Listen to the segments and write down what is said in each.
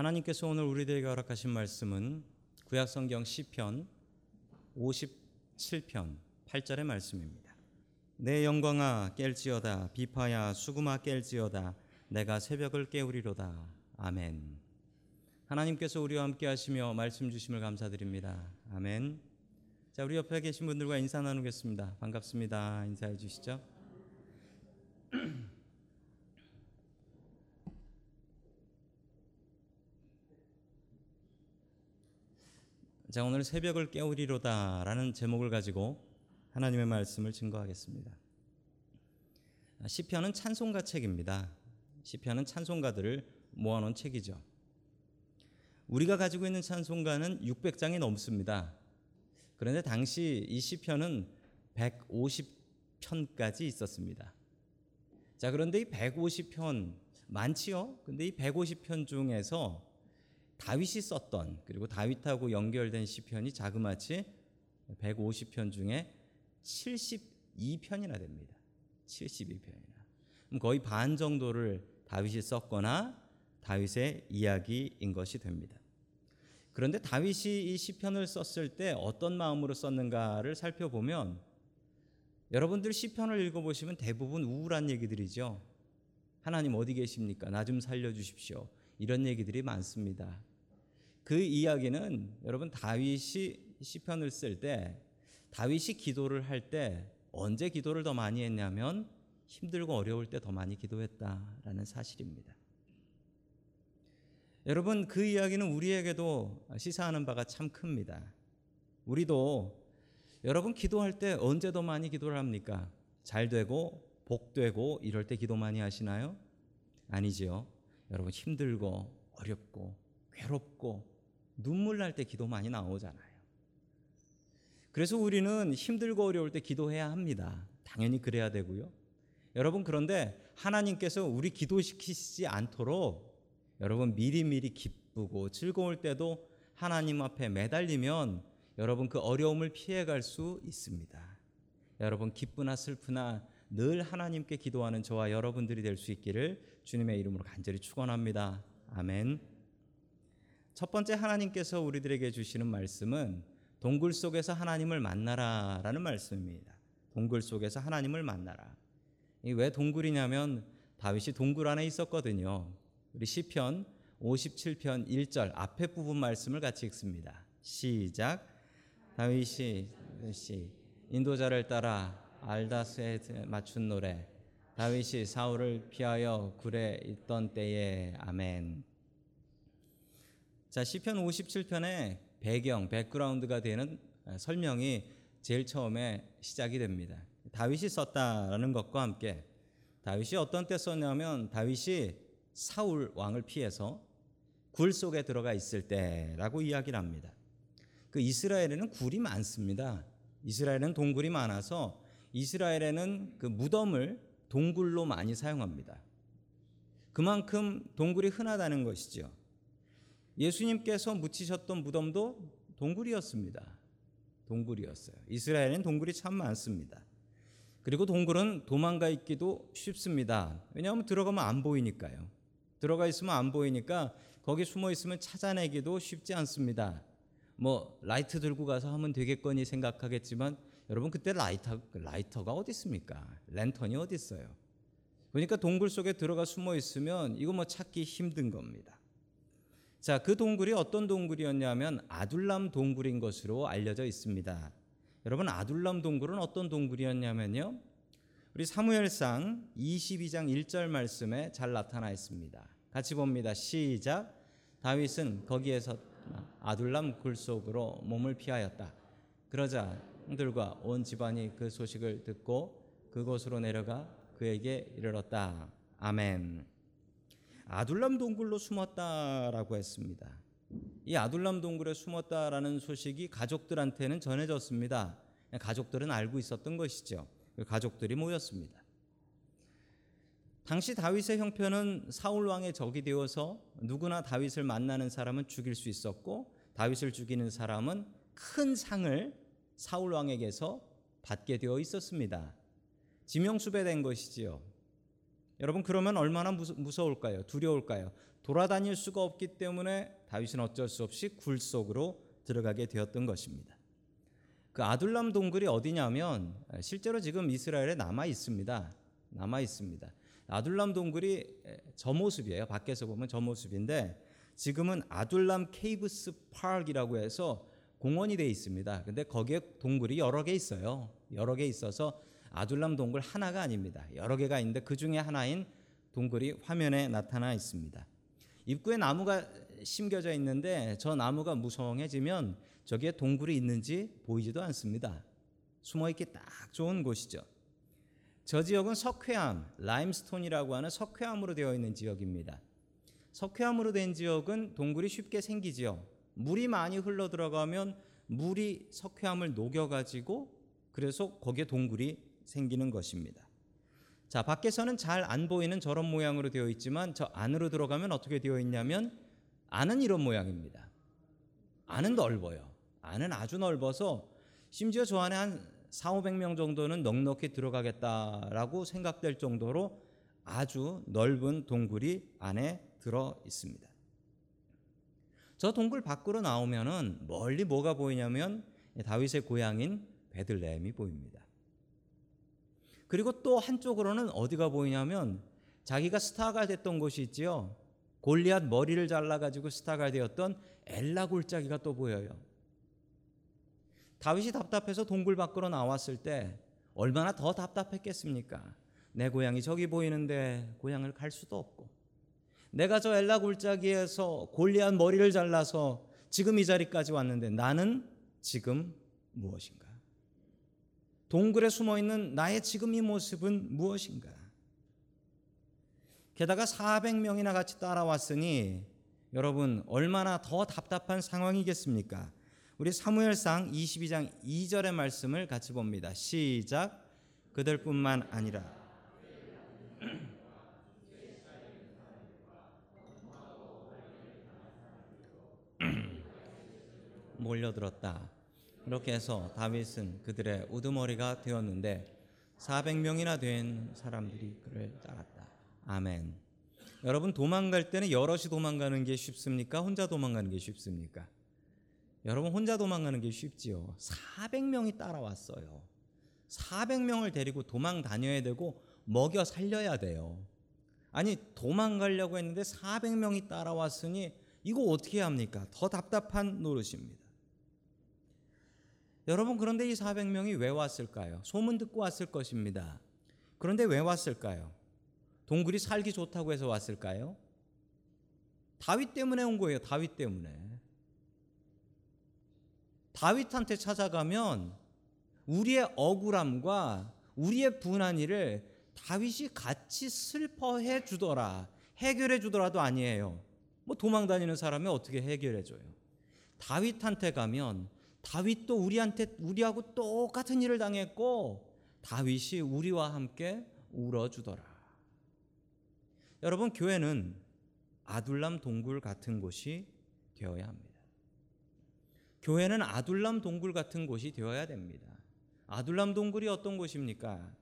하나님께서 오늘 우리들에게 허락하신 말씀은 구약성경 시편 57편 8절의 말씀입니다. 내 영광아 깰지어다 비파야 수구마 깰지어다 내가 새벽을 깨우리로다 아멘. 하나님께서 우리와 함께 하시며 말씀 주심을 감사드립니다. 아멘. 자, 우리 옆에 계신 분들과 인사 나누겠습니다. 반갑습니다. 인사해 주시죠. 자, 오늘 새벽을 깨우리로다 라는 제목을 가지고 하나님의 말씀을 증거하겠습니다. 시편은 찬송가 책입니다. 시편은 찬송가들을 모아놓은 책이죠. 우리가 가지고 있는 찬송가는 600장이 넘습니다. 그런데 당시 이 시편은 150편까지 있었습니다. 자, 그런데 이 150편 많지요? 근데 이 150편 중에서 다윗이 썼던 그리고 다윗하고 연결된 시편이 자그마치 150편 중에 72편이나 됩니다. 72편이나. 거의 반 정도를 다윗이 썼거나 다윗의 이야기인 것이 됩니다. 그런데 다윗이 이 시편을 썼을 때 어떤 마음으로 썼는가를 살펴보면 여러분들 시편을 읽어보시면 대부분 우울한 얘기들이죠. 하나님 어디 계십니까? 나 좀 살려주십시오. 이런 얘기들이 많습니다. 그 이야기는 여러분 다윗이 시편을 쓸 때 다윗이 기도를 할 때 언제 기도를 더 많이 했냐면 힘들고 어려울 때 더 많이 기도했다라는 사실입니다. 여러분 그 이야기는 우리에게도 시사하는 바가 참 큽니다. 우리도 여러분 기도할 때 언제 더 많이 기도를 합니까? 잘 되고 복되고 이럴 때 기도 많이 하시나요? 아니지요. 여러분 힘들고 어렵고 괴롭고 눈물 날 때 기도 많이 나오잖아요. 그래서 우리는 힘들고 어려울 때 기도해야 합니다. 당연히 그래야 되고요. 여러분 그런데 하나님께서 우리 기도시키지 않도록 여러분 미리미리 기쁘고 즐거울 때도 하나님 앞에 매달리면 여러분 그 어려움을 피해갈 수 있습니다. 여러분 기쁘나 슬프나 늘 하나님께 기도하는 저와 여러분들이 될 수 있기를 주님의 이름으로 간절히 축원합니다. 아멘. 첫 번째 하나님께서 우리들에게 주시는 말씀은 동굴 속에서 하나님을 만나라라는 말씀입니다. 동굴 속에서 하나님을 만나라. 왜 동굴이냐면 다윗이 동굴 안에 있었거든요. 우리 시편 57편 1절 앞에 부분 말씀을 같이 읽습니다. 시작. 다윗이 시 인도자를 따라 알다스에 맞춘 노래. 다윗이 사울을 피하여 굴에 있던 때에 아멘. 자, 시편 57편의 배경, 백그라운드가 되는 설명이 제일 처음에 시작이 됩니다. 다윗이 썼다라는 것과 함께 다윗이 어떤 때 썼냐면 다윗이 사울 왕을 피해서 굴 속에 들어가 있을 때라고 이야기를 합니다. 그 이스라엘에는 굴이 많습니다. 이스라엘은 동굴이 많아서 이스라엘에는 그 무덤을 동굴로 많이 사용합니다. 그만큼 동굴이 흔하다는 것이죠. 예수님께서 묻히셨던 무덤도 동굴이었습니다. 동굴이었어요. 이스라엘엔 동굴이 참 많습니다. 그리고 동굴은 도망가 있기도 쉽습니다. 왜냐하면 들어가면 안 보이니까요. 들어가 있으면 안 보이니까 거기 숨어 있으면 찾아내기도 쉽지 않습니다. 뭐 라이트 들고 가서 하면 되겠거니 생각하겠지만 여러분 그때 라이터 라이터가 어디 있습니까? 랜턴이 어디 있어요? 그러니까 동굴 속에 들어가 숨어 있으면 이거 뭐 찾기 힘든 겁니다. 자, 그 동굴이 어떤 동굴이었냐면 아둘람 동굴인 것으로 알려져 있습니다. 여러분 아둘람 동굴은 어떤 동굴이었냐면요. 우리 사무엘상 22장 1절 말씀에 잘 나타나 있습니다. 같이 봅니다. 시작. 다윗은 거기에서 아둘람 굴 속으로 몸을 피하였다. 그러자 형들과 온 집안이 그 소식을 듣고 그곳으로 내려가 그에게 이르렀다. 아멘. 아둘람 동굴로 숨었다라고 했습니다. 이 아둘람 동굴에 숨었다라는 소식이 가족들한테는 전해졌습니다. 가족들은 알고 있었던 것이죠. 그 가족들이 모였습니다. 당시 다윗의 형편은 사울 왕의 적이 되어서 누구나 다윗을 만나는 사람은 죽일 수 있었고 다윗을 죽이는 사람은 큰 상을 사울 왕에게서 받게 되어 있었습니다. 지명수배된 것이지요. 여러분 그러면 얼마나 무서, 무서울까요? 두려울까요? 돌아다닐 수가 없기 때문에 다윗은 어쩔 수 없이 굴 속으로 들어가게 되었던 것입니다. 그 아둘람 동굴이 어디냐면 실제로 지금 이스라엘에 남아 있습니다. 남아 있습니다. 아둘람 동굴이 저 모습이에요. 밖에서 보면 저 모습인데 지금은 아둘람 케이브스 파크이라고 해서 공원이 돼 있습니다. 근데 거기에 동굴이 여러 개 있어요. 여러 개 있어서 아둘람 동굴 하나가 아닙니다. 여러 개가 있는데 그 중에 하나인 동굴이 화면에 나타나 있습니다. 입구에 나무가 심겨져 있는데 저 나무가 무성해지면 저기에 동굴이 있는지 보이지도 않습니다. 숨어 있기 딱 좋은 곳이죠. 저 지역은 석회암, 라임스톤이라고 하는 석회암으로 되어 있는 지역입니다. 석회암으로 된 지역은 동굴이 쉽게 생기지요. 물이 많이 흘러 들어가면 물이 석회암을 녹여 가지고 그래서 거기에 동굴이 생기는 것입니다. 자, 밖에서는 잘 안 보이는 저런 모양으로 되어 있지만 저 안으로 들어가면 어떻게 되어 있냐면 안은 이런 모양입니다. 안은 넓어요. 안은 아주 넓어서 심지어 저 안에 한 4, 500명 정도는 넉넉히 들어가겠다라고 생각될 정도로 아주 넓은 동굴이 안에 들어 있습니다. 저 동굴 밖으로 나오면은 멀리 뭐가 보이냐면 다윗의 고향인 베들레헴이 보입니다. 그리고 또 한쪽으로는 어디가 보이냐면 자기가 스타가 됐던 곳이 있지요. 골리앗 머리를 잘라 가지고 스타가 되었던 엘라 골짜기가 또 보여요. 다윗이 답답해서 동굴 밖으로 나왔을 때 얼마나 더 답답했겠습니까? 내 고향이 저기 보이는데 고향을 갈 수도 없고 내가 저 엘라 골짜기에서 골리앗 머리를 잘라서 지금 이 자리까지 왔는데 나는 지금 무엇인가? 동굴에 숨어 있는 나의 지금 이 모습은 무엇인가? 게다가 400명이나 같이 따라왔으니 여러분 얼마나 더 답답한 상황이겠습니까? 우리 사무엘상 22장 2절의 말씀을 같이 봅니다. 시작. 그들뿐만 아니라 몰려들었다. 그렇게 해서 다윗은 그들의 우두머리가 되었는데 400명이나 된 사람들이 그를 따랐다. 아멘. 여러분 도망갈 때는 여럿이 도망가는 게 쉽습니까? 혼자 도망가는 게 쉽습니까? 여러분 혼자 도망가는 게 쉽지요. 400명이 따라왔어요. 400명을 데리고 도망 다녀야 되고 먹여 살려야 돼요. 아니 도망가려고 했는데 400명이 따라왔으니 이거 어떻게 합니까? 더 답답한 노릇입니다. 여러분 그런데 이 400명이 왜 왔을까요? 소문 듣고 왔을 것입니다. 그런데 왜 왔을까요? 동굴이 살기 좋다고 해서 왔을까요? 다윗 때문에 온 거예요. 다윗 때문에. 다윗한테 찾아가면 우리의 억울함과 우리의 분한 일을 다윗이 같이 슬퍼해 주더라. 해결해 주더라도 아니에요. 뭐 도망 다니는 사람이 어떻게 해결해 줘요? 다윗한테 가면 다윗도 우리한테 우리하고 똑같은 일을 당했고 다윗이 우리와 함께 울어 주더라. 여러분 교회는 아둘람 동굴 같은 곳이 되어야 합니다. 교회는 아둘람 동굴 같은 곳이 되어야 됩니다. 아둘람 동굴이 어떤 곳입니까?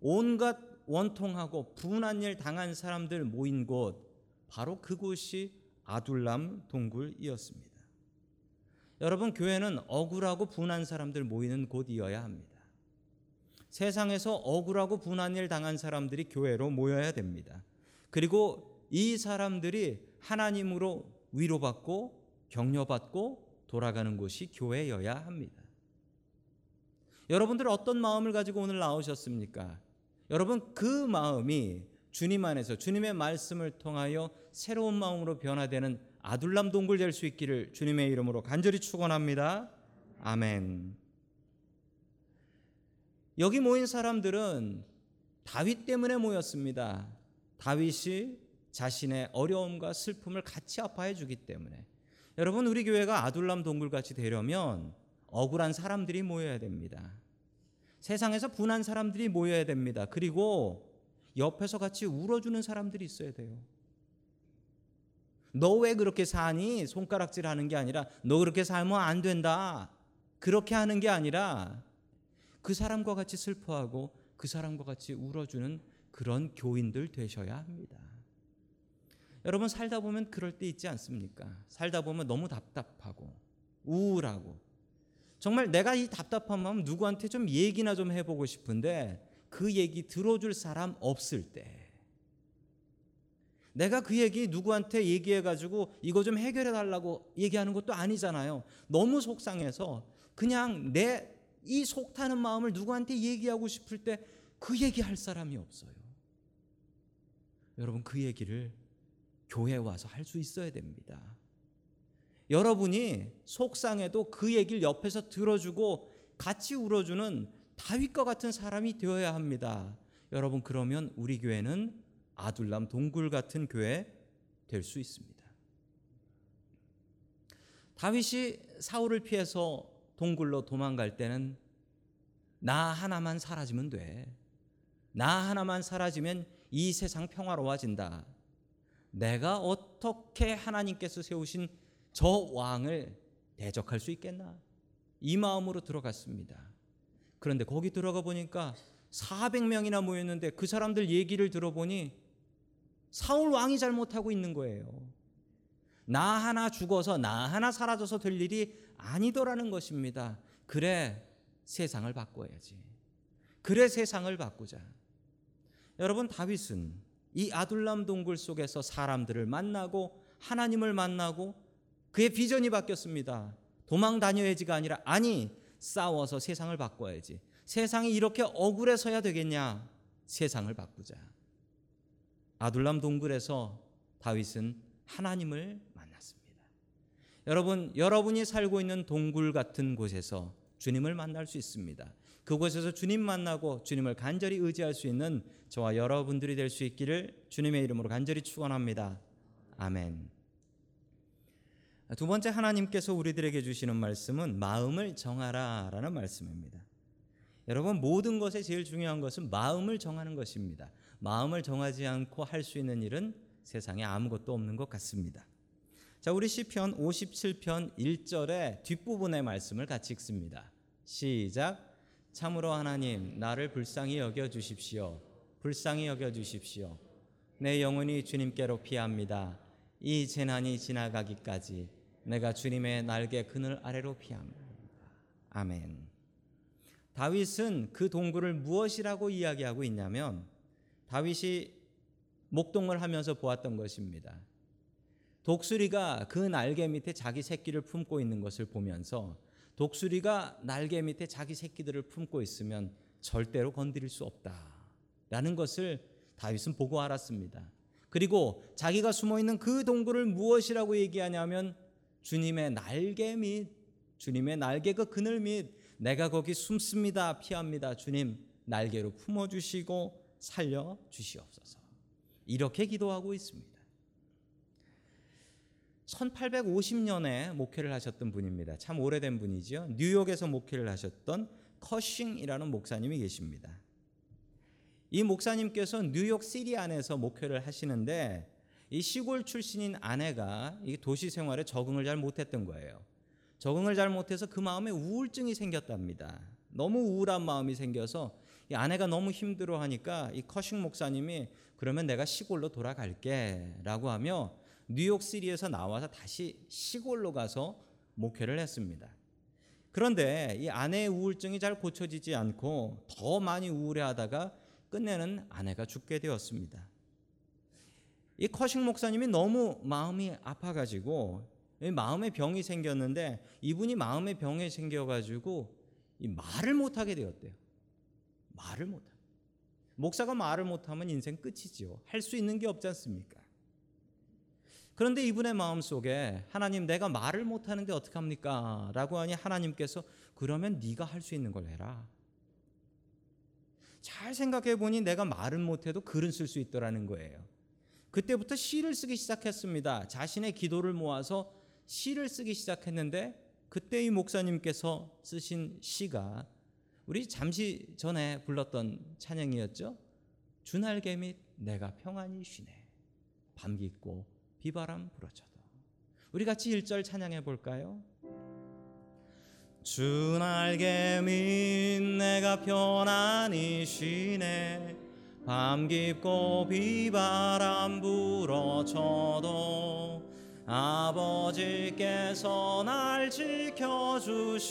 온갖 원통하고 분한 일 당한 사람들 모인 곳 바로 그곳이 아둘람 동굴이었습니다. 여러분 교회는 억울하고 분한 사람들 모이는 곳이어야 합니다. 세상에서 억울하고 분한 일 당한 사람들이 교회로 모여야 됩니다. 그리고 이 사람들이 하나님으로 위로받고 격려받고 돌아가는 곳이 교회여야 합니다. 여러분들 어떤 마음을 가지고 오늘 나오셨습니까? 여러분 그 마음이 주님 안에서 주님의 말씀을 통하여 새로운 마음으로 변화되는 아둘람 동굴 될 수 있기를 주님의 이름으로 간절히 축원합니다. 아멘. 여기 모인 사람들은 다윗 때문에 모였습니다. 다윗이 자신의 어려움과 슬픔을 같이 아파해 주기 때문에 여러분 우리 교회가 아둘람 동굴 같이 되려면 억울한 사람들이 모여야 됩니다. 세상에서 분한 사람들이 모여야 됩니다. 그리고 옆에서 같이 울어주는 사람들이 있어야 돼요. 너 왜 그렇게 사니? 손가락질 하는 게 아니라 너 그렇게 살면 안 된다. 그렇게 하는 게 아니라 그 사람과 같이 슬퍼하고 그 사람과 같이 울어주는 그런 교인들 되셔야 합니다. 여러분 살다 보면 그럴 때 있지 않습니까? 살다 보면 너무 답답하고 우울하고 정말 내가 이 답답한 마음 누구한테 좀 얘기나 좀 해보고 싶은데 그 얘기 들어줄 사람 없을 때 내가 그 얘기 누구한테 얘기해가지고 이거 좀 해결해 달라고 얘기하는 것도 아니잖아요. 너무 속상해서 그냥 내 이 속타는 마음을 누구한테 얘기하고 싶을 때 그 얘기할 사람이 없어요. 여러분 그 얘기를 교회 와서 할 수 있어야 됩니다. 여러분이 속상해도 그 얘기를 옆에서 들어주고 같이 울어주는 다윗과 같은 사람이 되어야 합니다. 여러분 그러면 우리 교회는 아둘람 동굴 같은 교회 될 수 있습니다. 다윗이 사울을 피해서 동굴로 도망갈 때는 나 하나만 사라지면 돼. 나 하나만 사라지면 이 세상 평화로워진다. 내가 어떻게 하나님께서 세우신 저 왕을 대적할 수 있겠나? 이 마음으로 들어갔습니다. 그런데 거기 들어가 보니까 400명이나 모였는데 그 사람들 얘기를 들어보니 사울 왕이 잘못하고 있는 거예요. 나 하나 죽어서 나 하나 사라져서 될 일이 아니더라는 것입니다. 그래 세상을 바꿔야지. 그래 세상을 바꾸자. 여러분 다윗은 이 아둘람 동굴 속에서 사람들을 만나고 하나님을 만나고 그의 비전이 바뀌었습니다. 도망 다녀야지가 아니라 아니 싸워서 세상을 바꿔야지. 세상이 이렇게 억울해서야 되겠냐? 세상을 바꾸자. 아둘람 동굴에서 다윗은 하나님을 만났습니다. 여러분, 여러분이 살고 있는 동굴 같은 곳에서 주님을 만날 수 있습니다. 그곳에서 주님 만나고 주님을 간절히 의지할 수 있는 저와 여러분들이 될 수 있기를 주님의 이름으로 간절히 축원합니다. 아멘. 두 번째 하나님께서 우리들에게 주시는 말씀은 마음을 정하라라는 말씀입니다. 여러분 모든 것에 제일 중요한 것은 마음을 정하는 것입니다. 마음을 정하지 않고 할 수 있는 일은 세상에 아무것도 없는 것 같습니다. 자, 우리 시편 57편 1절의 뒷부분의 말씀을 같이 읽습니다. 시작. 참으로 하나님 나를 불쌍히 여겨 주십시오. 불쌍히 여겨 주십시오. 내 영혼이 주님께로 피합니다. 이 재난이 지나가기까지 내가 주님의 날개 그늘 아래로 피합니다. 아멘. 다윗은 그 동굴을 무엇이라고 이야기하고 있냐면 다윗이 목동을 하면서 보았던 것입니다. 독수리가 그 날개 밑에 자기 새끼를 품고 있는 것을 보면서 독수리가 날개 밑에 자기 새끼들을 품고 있으면 절대로 건드릴 수 없다라는 것을 다윗은 보고 알았습니다. 그리고 자기가 숨어 있는 그 동굴을 무엇이라고 얘기하냐면 주님의 날개 밑 주님의 날개 그 그늘 밑 내가 거기 숨습니다 피합니다 주님 날개로 품어 주시고 살려 주시옵소서. 이렇게 기도하고 있습니다. 1850년에 목회를 하셨던 분입니다. 참 오래된 분이지요. 뉴욕에서 목회를 하셨던 커싱이라는 목사님이 계십니다. 이 목사님께서 뉴욕 city 안에서 목회를 하시는데 이 시골 출신인 아내가 이 도시 생활에 적응을 잘 못했던 거예요. 적응을 잘 못해서 그 마음에 우울증이 생겼답니다. 너무 우울한 마음이 생겨서 이 아내가 너무 힘들어 하니까 이 커싱 목사님이 그러면 내가 시골로 돌아갈게라고 하며 뉴욕 시리에서 나와서 다시 시골로 가서 목회를 했습니다. 그런데 이 아내의 우울증이 잘 고쳐지지 않고 더 많이 우울해하다가 끝내는 아내가 죽게 되었습니다. 이 커싱 목사님이 너무 마음이 아파가지고 마음의 병이 생겼는데 이분이 마음의 병이 생겨가지고 말을 못하게 되었대요. 말을 못하. 목사가 말을 못하면 인생 끝이지요. 할 수 있는 게 없지 않습니까? 그런데 이분의 마음 속에 하나님 내가 말을 못하는데 어떡합니까? 라고 하니 하나님께서 그러면 네가 할 수 있는 걸 해라. 잘 생각해 보니 내가 말은 못해도 글은 쓸 수 있더라는 거예요. 그때부터 시를 쓰기 시작했습니다. 자신의 기도를 모아서 시를 쓰기 시작했는데 그때 이 목사님께서 쓰신 시가 우리 잠시 전에 불렀던 찬양이었죠. 주날개 및 내가 평안히 쉬네. 밤 깊고 비바람 불어쳐도. 우리 같이 1절 찬양해 볼까요? 주 날개 및 내가 편안히 쉬네. 밤 깊고 비바람 불어쳐도 아버지께서 날 지켜주시니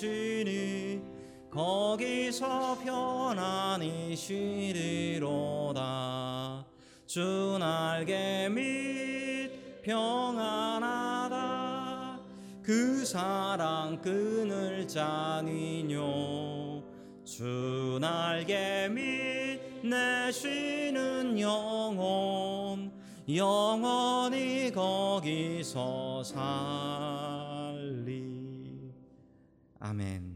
거기서 편안히 쉬리로다. 주 날개 밑 평안하다. 그 사랑 끊을 자니뇨 주 날개 밑 내 쉬는 영혼. 영원히 거기서 살리. 아멘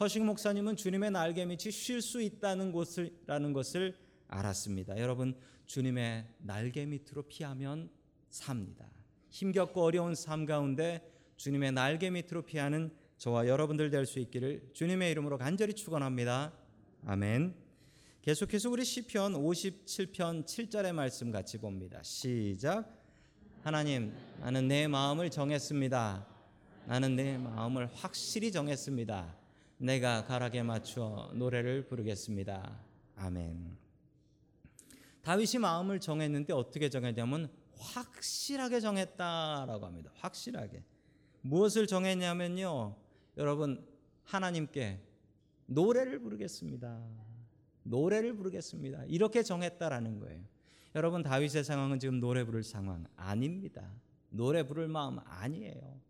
커싱 목사님은 주님의 날개 밑이 쉴 수 있다는 곳이라는 것을 알았습니다. 여러분 주님의 날개 밑으로 피하면 삽니다. 힘겹고 어려운 삶 가운데 주님의 날개 밑으로 피하는 저와 여러분들 될 수 있기를 주님의 이름으로 간절히 축원합니다. 아멘. 계속해서 우리 시편 57편 7절의 말씀 같이 봅니다. 시작. 하나님, 나는 내 마음을 정했습니다. 나는 내 마음을 확실히 정했습니다. 내가 가락에 맞추어 노래를 부르겠습니다. 아멘. 다윗이 마음을 정했는데 어떻게 정했냐면 확실하게 정했다라고 합니다. 확실하게. 무엇을 정했냐면요. 여러분 하나님께 노래를 부르겠습니다. 노래를 부르겠습니다. 이렇게 정했다라는 거예요. 여러분 다윗의 상황은 지금 노래 부를 상황 아닙니다. 노래 부를 마음 아니에요.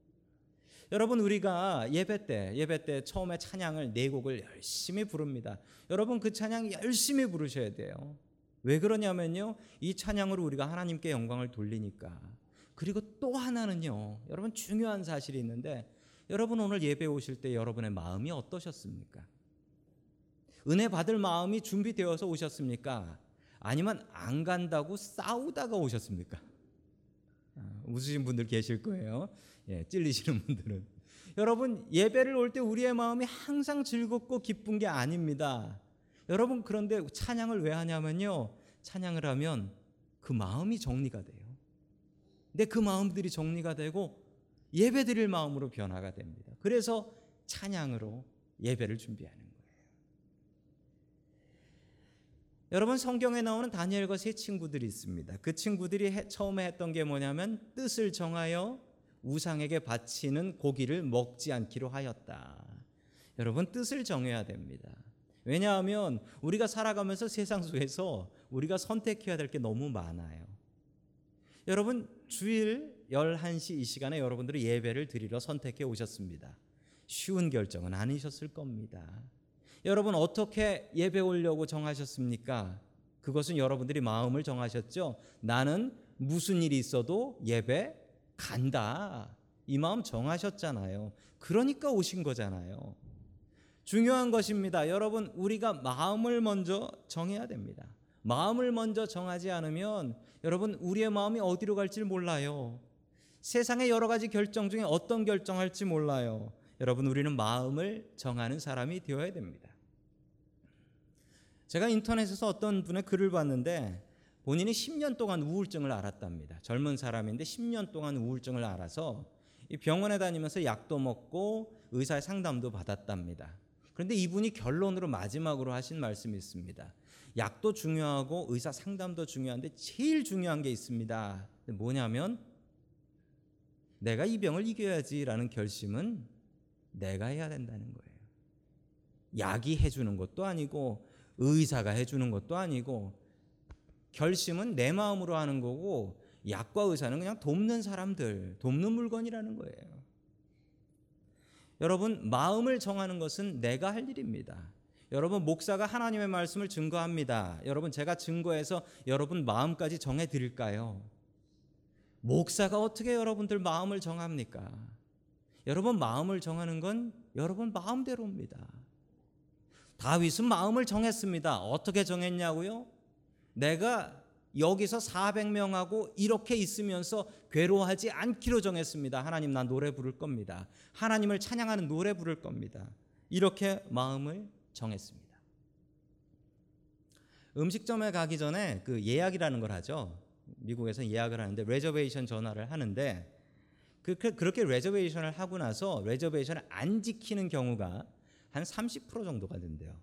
여러분 우리가 예배 때 예배 때 처음에 찬양을 네 곡을 열심히 부릅니다. 여러분 그 찬양 열심히 부르셔야 돼요. 왜 그러냐면요. 이 찬양으로 우리가 하나님께 영광을 돌리니까. 그리고 또 하나는요. 여러분 중요한 사실이 있는데 여러분 오늘 예배 오실 때 여러분의 마음이 어떠셨습니까? 은혜 받을 마음이 준비되어서 오셨습니까? 아니면 안 간다고 싸우다가 오셨습니까? 아, 웃으신 분들 계실 거예요. 예, 찔리시는 분들은 여러분 예배를 올 때 우리의 마음이 항상 즐겁고 기쁜 게 아닙니다. 여러분 그런데 찬양을 왜 하냐면요. 찬양을 하면 그 마음이 정리가 돼요. 근데 그 마음들이 정리가 되고 예배 드릴 마음으로 변화가 됩니다. 그래서 찬양으로 예배를 준비하는 거예요. 여러분 성경에 나오는 다니엘과 세 친구들이 있습니다. 그 친구들이 해, 처음에 했던 게 뭐냐면 뜻을 정하여 우상에게 바치는 고기를 먹지 않기로 하였다. 여러분 뜻을 정해야 됩니다. 왜냐하면 우리가 살아가면서 세상 속에서 우리가 선택해야 될 게 너무 많아요. 여러분 주일 11시 이 시간에 여러분들이 예배를 드리러 선택해 오셨습니다. 쉬운 결정은 아니셨을 겁니다. 여러분 어떻게 예배 오려고 정하셨습니까? 그것은 여러분들이 마음을 정하셨죠. 나는 무슨 일이 있어도 예배 간다. 이 마음 정하셨잖아요. 그러니까 오신 거잖아요. 중요한 것입니다. 여러분, 우리가 마음을 먼저 정해야 됩니다. 마음을 먼저 정하지 않으면 여러분, 우리의 마음이 어디로 갈지 몰라요. 세상의 여러 가지 결정 중에 어떤 결정할지 몰라요. 여러분, 우리는 마음을 정하는 사람이 되어야 됩니다. 제가 인터넷에서 어떤 분의 글을 봤는데 본인이 10년 동안 우울증을 앓았답니다. 젊은 사람인데 10년 동안 우울증을 앓아서 병원에 다니면서 약도 먹고 의사의 상담도 받았답니다. 그런데 이분이 결론으로 마지막으로 하신 말씀이 있습니다. 약도 중요하고 의사 상담도 중요한데 제일 중요한 게 있습니다. 뭐냐면 내가 이 병을 이겨야지라는 결심은 내가 해야 된다는 거예요. 약이 해주는 것도 아니고 의사가 해주는 것도 아니고 결심은 내 마음으로 하는 거고 약과 의사는 그냥 돕는 사람들, 돕는 물건이라는 거예요. 여러분, 마음을 정하는 것은 내가 할 일입니다. 여러분, 목사가 하나님의 말씀을 증거합니다. 여러분, 제가 증거해서 여러분 마음까지 정해 드릴까요? 목사가 어떻게 여러분들 마음을 정합니까? 여러분, 마음을 정하는 건 여러분 마음대로입니다. 다윗은 마음을 정했습니다. 어떻게 정했냐고요? 내가 여기서 400명하고 이렇게 있으면서 괴로워하지 않기로 정했습니다. 하나님 나 노래 부를 겁니다. 하나님을 찬양하는 노래 부를 겁니다. 이렇게 마음을 정했습니다. 음식점에 가기 전에 그 예약이라는 걸 하죠. 미국에서 예약을 하는데 reservation 전화를 하는데 그, 그 그렇게 reservation을 하고 나서 reservation을 안 지키는 경우가 한 30% 정도가 된대요.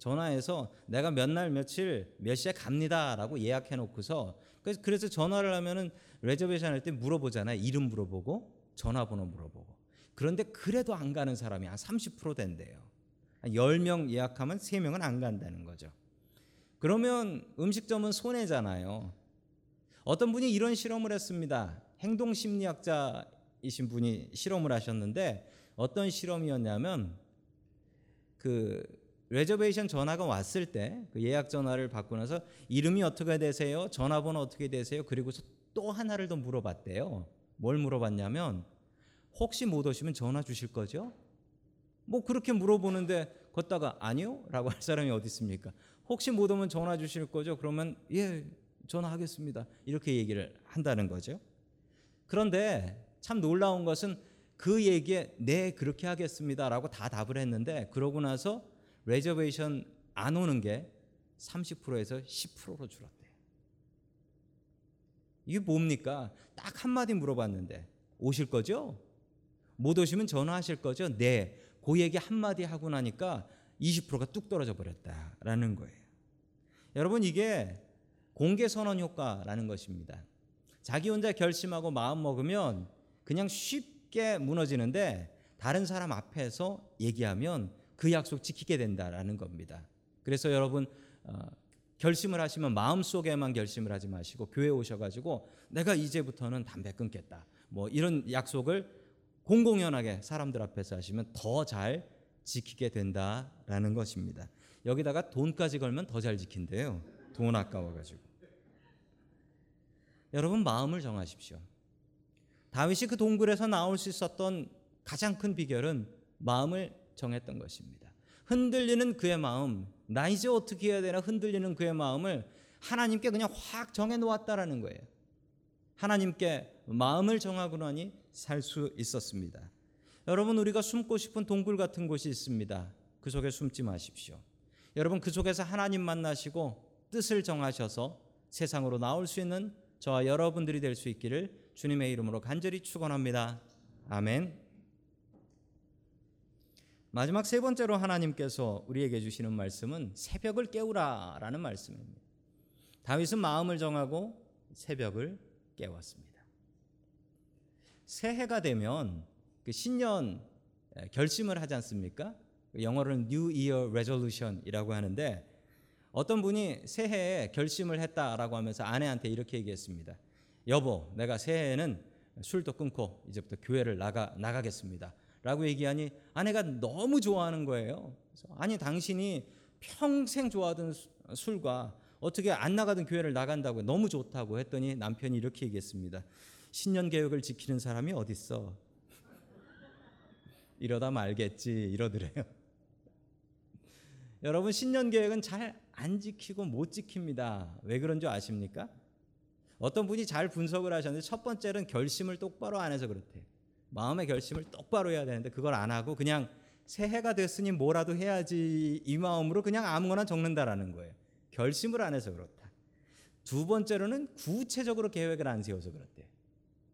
전화해서 내가 몇 날 며칠 몇 시에 갑니다라고 예약해 놓고서 그래서 그래서 전화를 하면은 reservation 할 때 물어보잖아요. 이름 물어보고 전화번호 물어보고. 그런데 그래도 안 가는 사람이 한 30% 된대요. 한 10명 예약하면 3명은 안 간다는 거죠. 그러면 음식점은 손해잖아요. 어떤 분이 이런 실험을 했습니다. 행동 심리학자이신 분이 실험을 하셨는데 어떤 실험이었냐면 그 레저베이션 전화가 왔을 때 그 예약 전화를 받고 나서 이름이 어떻게 되세요? 전화번호 어떻게 되세요? 그리고서 또 하나를 더 물어봤대요. 뭘 물어봤냐면 혹시 못 오시면 전화 주실 거죠? 뭐 그렇게 물어보는데 걷다가 아니요? 라고 할 사람이 어디 있습니까? 혹시 못 오면 전화 주실 거죠? 그러면 예, 전화하겠습니다. 이렇게 얘기를 한다는 거죠. 그런데 참 놀라운 것은 그 얘기에 네, 그렇게 하겠습니다라고 다 답을 했는데 그러고 나서 레저베이션 안 오는 게 30%에서 10%로 줄었대요. 이게 뭡니까? 딱 한마디 물어봤는데 오실 거죠? 못 오시면 전화하실 거죠? 네. 그 얘기 한마디 하고 나니까 20%가 뚝 떨어져 버렸다라는 거예요. 여러분 이게 공개 선언 효과라는 것입니다. 자기 혼자 결심하고 마음 먹으면 그냥 쉽게 무너지는데 다른 사람 앞에서 얘기하면 그 약속 지키게 된다라는 겁니다. 그래서 여러분 어, 결심을 하시면 마음 속에만 결심을 하지 마시고 교회 오셔 가지고 내가 이제부터는 담배 끊겠다. 뭐 이런 약속을 공공연하게 사람들 앞에서 하시면 더 잘 지키게 된다라는 것입니다. 여기다가 돈까지 걸면 더 잘 지킨대요. 돈 아까워 가지고. 여러분 마음을 정하십시오. 다윗이 그 동굴에서 나올 수 있었던 가장 큰 비결은 마음을 정했던 것입니다. 흔들리는 그의 마음, 나 이제 어떻게 해야 되나 흔들리는 그의 마음을 하나님께 그냥 확 정해 놓았다라는 거예요. 하나님께 마음을 정하고 나니 살 수 있었습니다. 여러분 우리가 숨고 싶은 동굴 같은 곳이 있습니다. 그 속에 숨지 마십시오. 여러분 그 속에서 하나님 만나시고 뜻을 정하셔서 세상으로 나올 수 있는 저와 여러분들이 될 수 있기를 주님의 이름으로 간절히 축원합니다. 아멘. 마지막 세 번째로 하나님께서 우리에게 주시는 말씀은 새벽을 깨우라라는 말씀입니다. 다윗은 마음을 정하고 새벽을 깨웠습니다. 새해가 되면 그 신년 결심을 하지 않습니까? 영어로는 New Year Resolution이라고 하는데 어떤 분이 새해에 결심을 했다라고 하면서 아내한테 이렇게 얘기했습니다. 여보, 내가 새해에는 술도 끊고 이제부터 교회를 나가 나가겠습니다. 라고 얘기하니 아내가 너무 좋아하는 거예요. 아니 당신이 평생 좋아하던 술과 어떻게 안 나가던 교회를 나간다고 너무 좋다고 했더니 남편이 이렇게 얘기했습니다. 신년 계획을 지키는 사람이 어딨어? 이러다 말겠지 이러더래요. 여러분 신년 계획은 잘 안 지키고 못 지킵니다. 왜 그런 줄 아십니까? 어떤 분이 잘 분석을 하셨는데 첫 번째는 결심을 똑바로 안 해서 그렇대요. 마음의 결심을 똑바로 해야 되는데 그걸 안 하고 그냥 새해가 됐으니 뭐라도 해야지 이 마음으로 그냥 아무거나 적는다라는 거예요. 결심을 안 해서 그렇다. 두 번째로는 구체적으로 계획을 안 세워서 그렇대.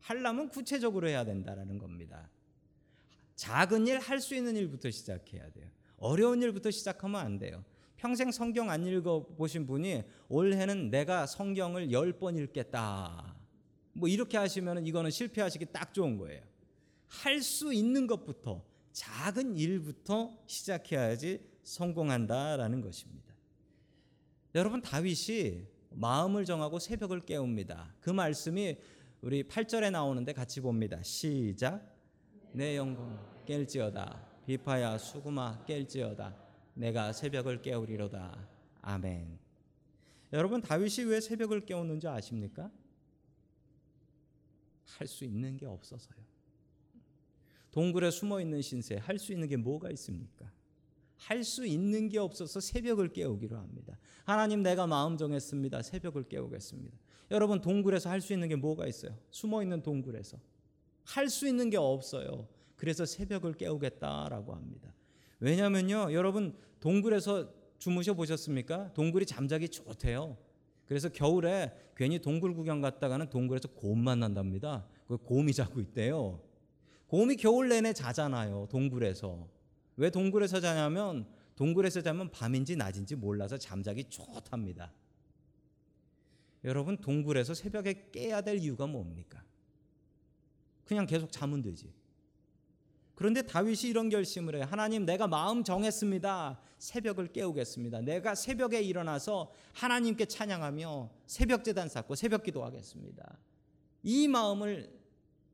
하려면 구체적으로 해야 된다라는 겁니다. 작은 일 할 수 있는 일부터 시작해야 돼요. 어려운 일부터 시작하면 안 돼요. 평생 성경 안 읽어 보신 분이 올해는 내가 성경을 열 번 읽겠다. 뭐 이렇게 하시면 이거는 실패하시기 딱 좋은 거예요. 할 수 있는 것부터 작은 일부터 시작해야지 성공한다라는 것입니다. 여러분 다윗이 마음을 정하고 새벽을 깨웁니다. 그 말씀이 우리 8절에 나오는데 같이 봅니다. 시작. 내 영혼 깰지어다. 비파야 수구마 깰지어다. 내가 새벽을 깨우리로다. 아멘. 여러분 다윗이 왜 새벽을 깨웠는지 아십니까? 할 수 있는 게 없어서요. 동굴에 숨어 있는 신세 할 수 있는 게 뭐가 있습니까? 할 수 있는 게 없어서 새벽을 깨우기로 합니다. 하나님 내가 마음 정했습니다. 새벽을 깨우겠습니다. 여러분 동굴에서 할 수 있는 게 뭐가 있어요? 숨어 있는 동굴에서 할 수 있는 게 없어요. 그래서 새벽을 깨우겠다라고 합니다. 왜냐면요. 여러분 동굴에서 주무셔 보셨습니까? 동굴이 잠자기 좋대요. 그래서 겨울에 괜히 동굴 구경 갔다가는 동굴에서 곰 만 난답니다. 그 곰이 자고 있대요. 곰이 겨울 내내 자잖아요. 동굴에서. 왜 동굴에서 자냐면 동굴에서 자면 밤인지 낮인지 몰라서 잠자기 좋답니다. 여러분 동굴에서 새벽에 깨야 될 이유가 뭡니까? 그냥 계속 자면 되지. 그런데 다윗이 이런 결심을 해요. 하나님 내가 마음 정했습니다. 새벽을 깨우겠습니다. 내가 새벽에 일어나서 하나님께 찬양하며 새벽 제단 쌓고 새벽 기도하겠습니다. 이 마음을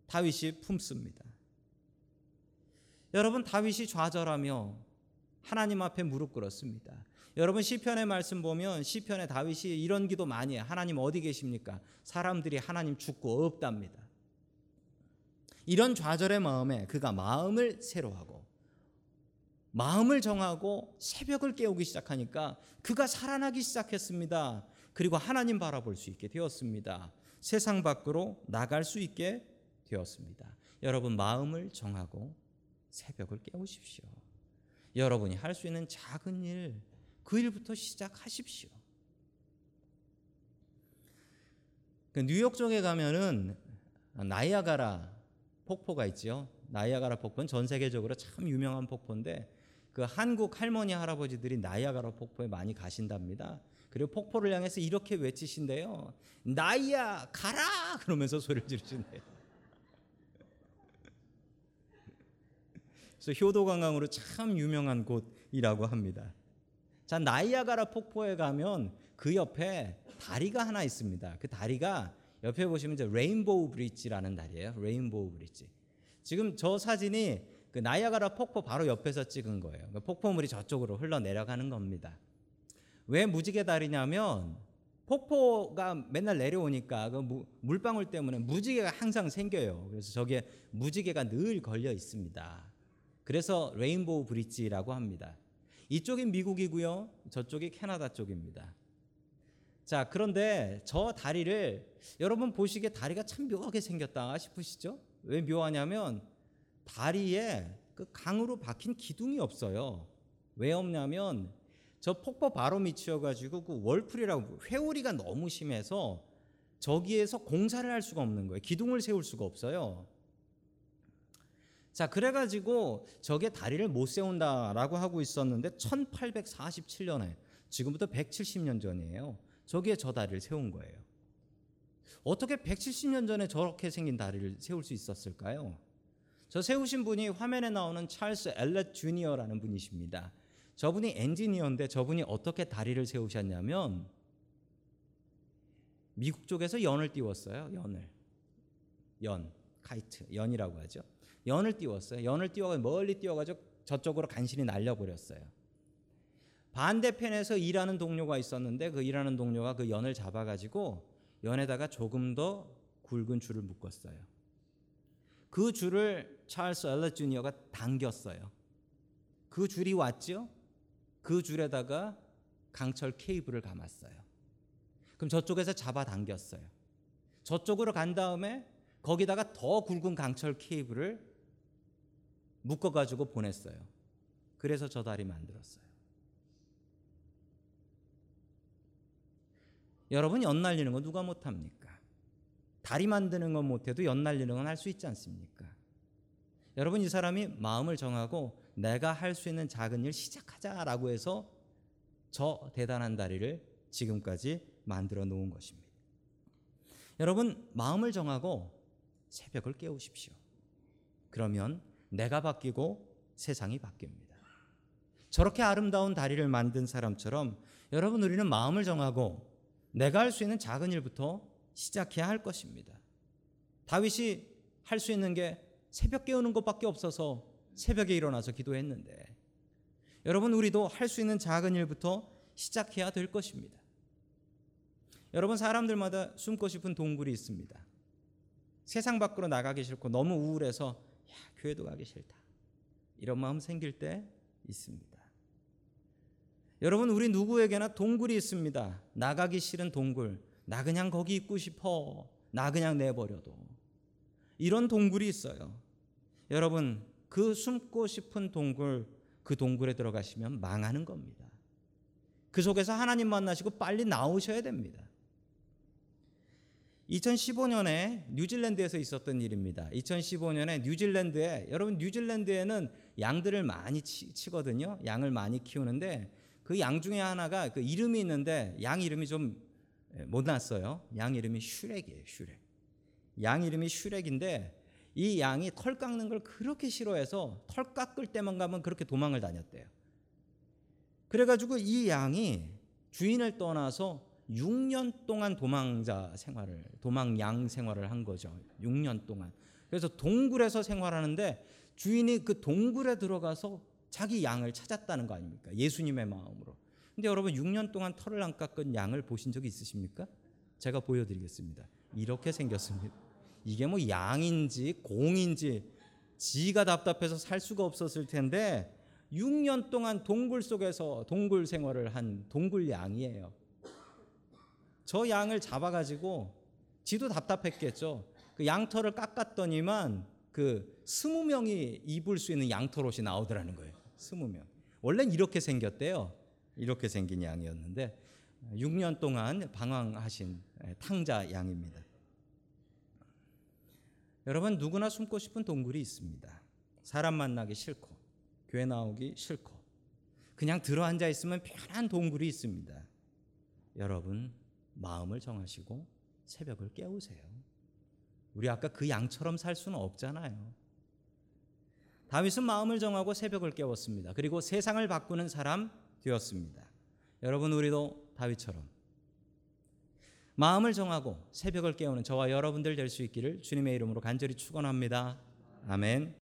다윗이 품습니다. 여러분 다윗이 좌절하며 하나님 앞에 무릎 꿇었습니다. 여러분 시편의 말씀 보면 시편에 다윗이 이런 기도 많이 해요. 하나님 어디 계십니까? 사람들이 하나님 죽고 없답니다. 이런 좌절의 마음에 그가 마음을 새로 하고 마음을 정하고 새벽을 깨우기 시작하니까 그가 살아나기 시작했습니다. 그리고 하나님 바라볼 수 있게 되었습니다. 세상 밖으로 나갈 수 있게 되었습니다. 여러분 마음을 정하고 새벽을 깨우십시오. 여러분이 할 수 있는 작은 일, 그 일부터 시작하십시오. 그 뉴욕 쪽에 가면은 나이아가라 폭포가 있죠. 나이아가라 폭포는 전 세계적으로 참 유명한 폭포인데 그 한국 할머니 할아버지들이 나이아가라 폭포에 많이 가신답니다. 그리고 폭포를 향해서 이렇게 외치신대요. 나이야 가라 그러면서 소리를 지르신대요. 그래서 효도 관광으로 참 유명한 곳이라고 합니다. 자 나이아가라 폭포에 가면 그 옆에 다리가 하나 있습니다. 그 다리가 옆에 보시면 이제 레인보우 브릿지라는 다리예요. 레인보우 브릿지. 지금 저 사진이 그 나이아가라 폭포 바로 옆에서 찍은 거예요. 그 폭포물이 저쪽으로 흘러 내려가는 겁니다. 왜 무지개 다리냐면 폭포가 맨날 내려오니까 그 물방울 때문에 무지개가 항상 생겨요. 그래서 저기에 무지개가 늘 걸려 있습니다. 그래서 레인보우 브릿지라고 합니다. 이쪽이 미국이고요. 저쪽이 캐나다 쪽입니다. 자, 그런데 저 다리를 여러분 보시기에 다리가 참 묘하게 생겼다 싶으시죠? 왜 묘하냐면 다리에 그 강으로 박힌 기둥이 없어요. 왜 없냐면 저 폭포 바로 밑이어 가지고 그 월풀이라고 회오리가 너무 심해서 저기에서 공사를 할 수가 없는 거예요. 기둥을 세울 수가 없어요. 자, 그래가지고 저게 다리를 못 세운다라고 하고 있었는데 1847년에 지금부터 170년 전이에요. 저기에 저 다리를 세운 거예요. 어떻게 170년 전에 저렇게 생긴 다리를 세울 수 있었을까요? 저 세우신 분이 화면에 나오는 찰스 엘렛 주니어라는 분이십니다. 저분이 엔지니어인데 저분이 어떻게 다리를 세우셨냐면 미국 쪽에서 연을 띄웠어요. 연을. 연, 카이트, 연이라고 하죠. 연을 띄웠어요. 연을 띄워 멀리 띄워가지고 저쪽으로 간신히 날려버렸어요. 반대편에서 일하는 동료가 있었는데 그 일하는 동료가 그 연을 잡아가지고 연에다가 조금 더 굵은 줄을 묶었어요. 그 줄을 찰스 엘렛 주니어가 당겼어요. 그 줄이 왔죠? 그 줄에다가 강철 케이블을 감았어요. 그럼 저쪽에서 잡아 당겼어요. 저쪽으로 간 다음에 거기다가 더 굵은 강철 케이블을 묶어가지고 보냈어요. 그래서 저 다리 만들었어요. 여러분 연 날리는 거 누가 못합니까? 다리 만드는 건 못해도 연 날리는 건 할 수 있지 않습니까? 여러분 이 사람이 마음을 정하고 내가 할 수 있는 작은 일 시작하자라고 해서 저 대단한 다리를 지금까지 만들어 놓은 것입니다. 여러분 마음을 정하고 새벽을 깨우십시오. 그러면 내가 바뀌고 세상이 바뀝니다. 저렇게 아름다운 다리를 만든 사람처럼 여러분 우리는 마음을 정하고 내가 할 수 있는 작은 일부터 시작해야 할 것입니다. 다윗이 할 수 있는 게 새벽 깨우는 것밖에 없어서 새벽에 일어나서 기도했는데 여러분 우리도 할 수 있는 작은 일부터 시작해야 될 것입니다. 여러분 사람들마다 숨고 싶은 동굴이 있습니다. 세상 밖으로 나가기 싫고 너무 우울해서 야, 교회도 가기 싫다. 이런 마음 생길 때 있습니다. 여러분 우리 누구에게나 동굴이 있습니다. 나가기 싫은 동굴. 나 그냥 거기 있고 싶어. 나 그냥 내버려도. 이런 동굴이 있어요. 여러분 그 숨고 싶은 동굴 그 동굴에 들어가시면 망하는 겁니다. 그 속에서 하나님 만나시고 빨리 나오셔야 됩니다. 2015년에 뉴질랜드에서 있었던 일입니다. 2015년에 뉴질랜드에 여러분 뉴질랜드에는 양들을 많이 치, 치거든요. 양을 많이 키우는데 그 양 중에 하나가 그 이름이 있는데 양 이름이 좀 못 났어요. 양 이름이 슈렉이에요. 슈렉. 양 이름이 슈렉인데 이 양이 털 깎는 걸 그렇게 싫어해서 털 깎을 때만 가면 그렇게 도망을 다녔대요. 그래가지고 이 양이 주인을 떠나서 6년 동안 도망자 생활을 도망 양 생활을 한 거죠. 6년 동안. 그래서 동굴에서 생활하는데 주인이 그 동굴에 들어가서 자기 양을 찾았다는 거 아닙니까? 예수님의 마음으로. 근데 여러분 6년 동안 털을 안 깎은 양을 보신 적이 있으십니까? 제가 보여드리겠습니다. 이렇게 생겼습니다. 이게 뭐 양인지 공인지 지가 답답해서 살 수가 없었을 텐데 6년 동안 동굴 속에서 동굴 생활을 한 동굴 양이에요. 저 양을 잡아가지고 지도 답답했겠죠. 그 양털을 깎았더니만 그 스무 명이 입을 수 있는 양털 옷이 나오더라는 거예요. 스무 명. 원래는 이렇게 생겼대요. 이렇게 생긴 양이었는데 6년 동안 방황하신 탕자 양입니다. 여러분 누구나 숨고 싶은 동굴이 있습니다. 사람 만나기 싫고 교회 나오기 싫고 그냥 들어앉아 있으면 편한 동굴이 있습니다. 여러분 마음을 정하시고 새벽을 깨우세요. 우리 아까 그 양처럼 살 수는 없잖아요. 다윗은 마음을 정하고 새벽을 깨웠습니다. 그리고 세상을 바꾸는 사람 되었습니다. 여러분 우리도 다윗처럼 마음을 정하고 새벽을 깨우는 저와 여러분들 될 수 있기를 주님의 이름으로 간절히 축원합니다. 아멘.